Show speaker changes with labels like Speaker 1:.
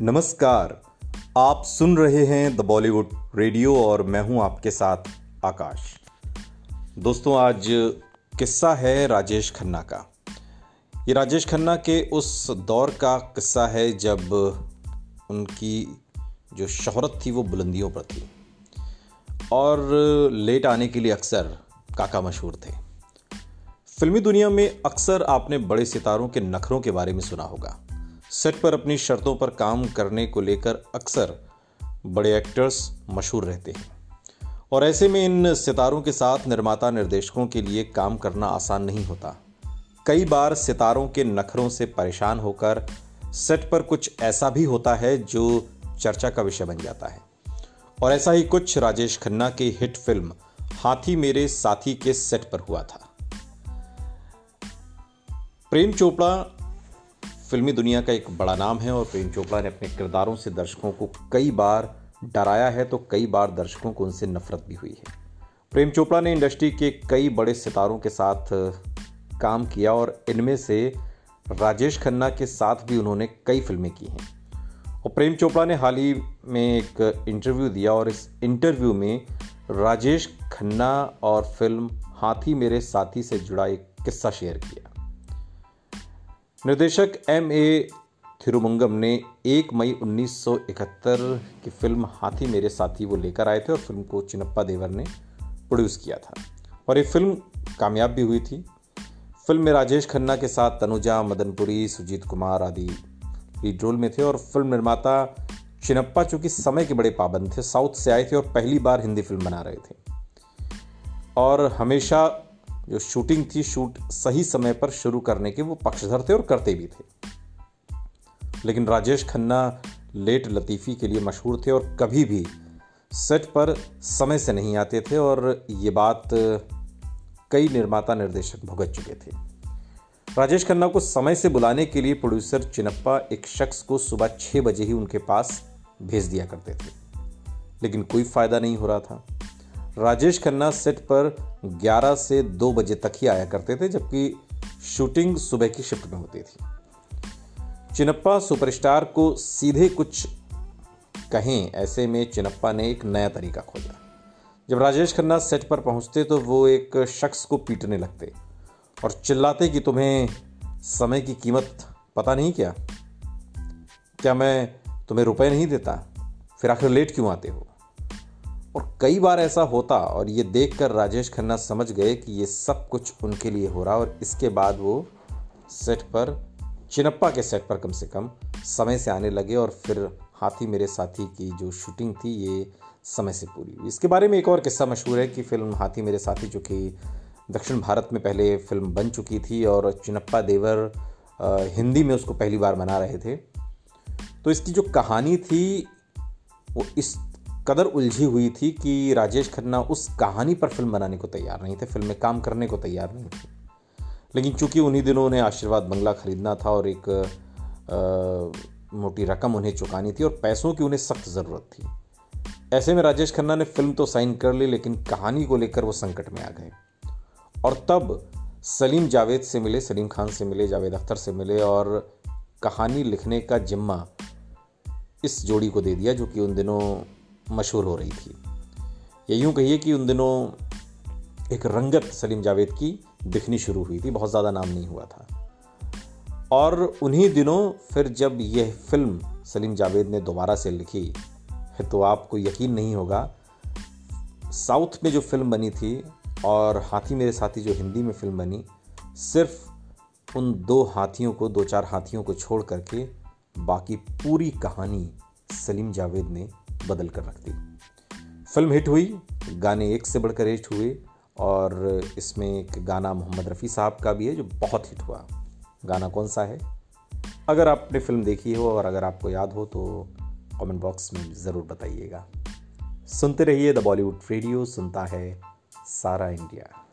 Speaker 1: नमस्कार। आप सुन रहे हैं द बॉलीवुड रेडियो और मैं हूँ आपके साथ आकाश। दोस्तों, आज किस्सा है राजेश खन्ना का। ये राजेश खन्ना के उस दौर का किस्सा है जब उनकी जो शोहरत थी वो बुलंदियों पर थी। और लेट आने के लिए अक्सर काका मशहूर थे। फिल्मी दुनिया में अक्सर आपने बड़े सितारों के नखरों के बारे में सुना होगा। सेट पर अपनी शर्तों पर काम करने को लेकर अक्सर बड़े एक्टर्स मशहूर रहते हैं। और ऐसे में इन सितारों के साथ निर्माता निर्देशकों के लिए काम करना आसान नहीं होता। कई बार सितारों के नखरों से परेशान होकर सेट पर कुछ ऐसा भी होता है जो चर्चा का विषय बन जाता है। और ऐसा ही कुछ राजेश खन्ना की हिट फ़िल्म हाथी मेरे साथी के सेट पर हुआ था। प्रेम चोपड़ा फिल्मी दुनिया का एक बड़ा नाम है और प्रेम चोपड़ा ने अपने किरदारों से दर्शकों को कई बार डराया है तो कई बार दर्शकों को उनसे नफरत भी हुई है। प्रेम चोपड़ा ने इंडस्ट्री के कई बड़े सितारों के साथ काम किया और इनमें से राजेश खन्ना के साथ भी उन्होंने कई फ़िल्में की हैं। और प्रेम चोपड़ा ने हाल ही में एक इंटरव्यू दिया और इस इंटरव्यू में राजेश खन्ना और फ़िल्म हाथी मेरे साथी से जुड़ा एक किस्सा शेयर किया। निर्देशक एम ए थिरुमंगम ने 1 मई 1971 की फ़िल्म हाथी मेरे साथी वो लेकर आए थे और फ़िल्म को चिनप्पा देवर ने प्रोड्यूस किया था। और ये फ़िल्म कामयाब भी हुई थी। फ़िल्म में राजेश खन्ना के साथ तनुजा, मदनपुरी, सुजीत कुमार आदि लीड रोल में थे और फ़िल्म निर्माता चिनप्पा चूँकि समय के बड़े पाबंद थे, साउथ से आए थे और पहली बार हिंदी फ़िल्म बना रहे थे। और हमेशा जो शूटिंग थी शूट सही समय पर शुरू करने के वो पक्षधर थे और करते भी थे। लेकिन राजेश खन्ना, लेट लतीफ़ी के लिए मशहूर थे और कभी भी सेट पर समय से नहीं आते थे और ये बात कई निर्माता निर्देशक भुगत चुके थे। राजेश खन्ना को समय से बुलाने के लिए प्रोड्यूसर चिनप्पा एक शख्स को सुबह छः बजे ही उनके पास भेज दिया करते थे। लेकिन कोई फ़ायदा नहीं हो रहा था। राजेश खन्ना सेट पर 11 से 2 बजे तक ही आया करते थे, जबकि शूटिंग सुबह की शिफ्ट में होती थी। चिनप्पा सुपरस्टार को सीधे कुछ कहें, ऐसे में चिनप्पा ने एक नया तरीका खोजा। जब राजेश खन्ना सेट पर पहुँचते तो वो एक शख्स को पीटने लगते और चिल्लाते कि तुम्हें समय की कीमत पता नहीं क्या? क्या मैं तुम्हें रुपए नहीं देता? फिर आखिर लेट क्यों आते हो? और कई बार ऐसा होता और ये देखकर राजेश खन्ना समझ गए कि ये सब कुछ उनके लिए हो रहा और इसके बाद वो सेट पर, चिनप्पा के सेट पर कम से कम समय से आने लगे और फिर हाथी मेरे साथी की जो शूटिंग थी ये समय से पूरी हुई। इसके बारे में एक और किस्सा मशहूर है कि फ़िल्म हाथी मेरे साथी, जो कि दक्षिण भारत में पहले फ़िल्म बन चुकी थी और चिनप्पा देवर हिंदी में उसको पहली बार बना रहे थे। तो इसकी जो कहानी थी, वो इस कदर उलझी हुई थी कि राजेश खन्ना उस कहानी पर फ़िल्म बनाने को तैयार नहीं थे फ़िल्म में काम करने को तैयार नहीं थे। लेकिन चूँकि उन्हीं दिनों उन्हें आशीर्वाद बंगला खरीदना था और एक आ, मोटी रकम उन्हें चुकानी थी और पैसों की उन्हें सख्त ज़रूरत थी। ऐसे में राजेश खन्ना ने फ़िल्म तो साइन कर ली लेकिन कहानी को लेकर वो संकट में आ गए। और तब सलीम जावेद से मिले सलीम खान से मिले जावेद अख्तर से मिले और कहानी लिखने का जिम्मा इस जोड़ी को दे दिया जो कि उन दिनों मशहूर हो रही थी। ये यूँ कहिए कि उन दिनों एक रंगत सलीम जावेद की दिखनी शुरू हुई थी, बहुत ज़्यादा नाम नहीं हुआ था। और उन्हीं दिनों फिर जब यह फ़िल्म सलीम जावेद ने दोबारा से लिखी तो आपको यकीन नहीं होगा, साउथ में जो फ़िल्म बनी थी और हाथी मेरे साथी जो हिंदी में फ़िल्म बनी, सिर्फ़ उन दो हाथियों को, दो चार हाथियों को छोड़ करके बाकी पूरी कहानी सलीम जावेद ने बदल कर रख दी फ़िल्म हिट हुई, गाने एक से बढ़कर हिट हुए और इसमें एक गाना मोहम्मद रफ़ी साहब का भी है जो बहुत हिट हुआ। गाना कौन सा है? अगर आपने फ़िल्म देखी हो और अगर आपको याद हो तो कमेंट बॉक्स में ज़रूर बताइएगा। सुनते रहिए द बॉलीवुड रेडियो, सुनता है सारा इंडिया।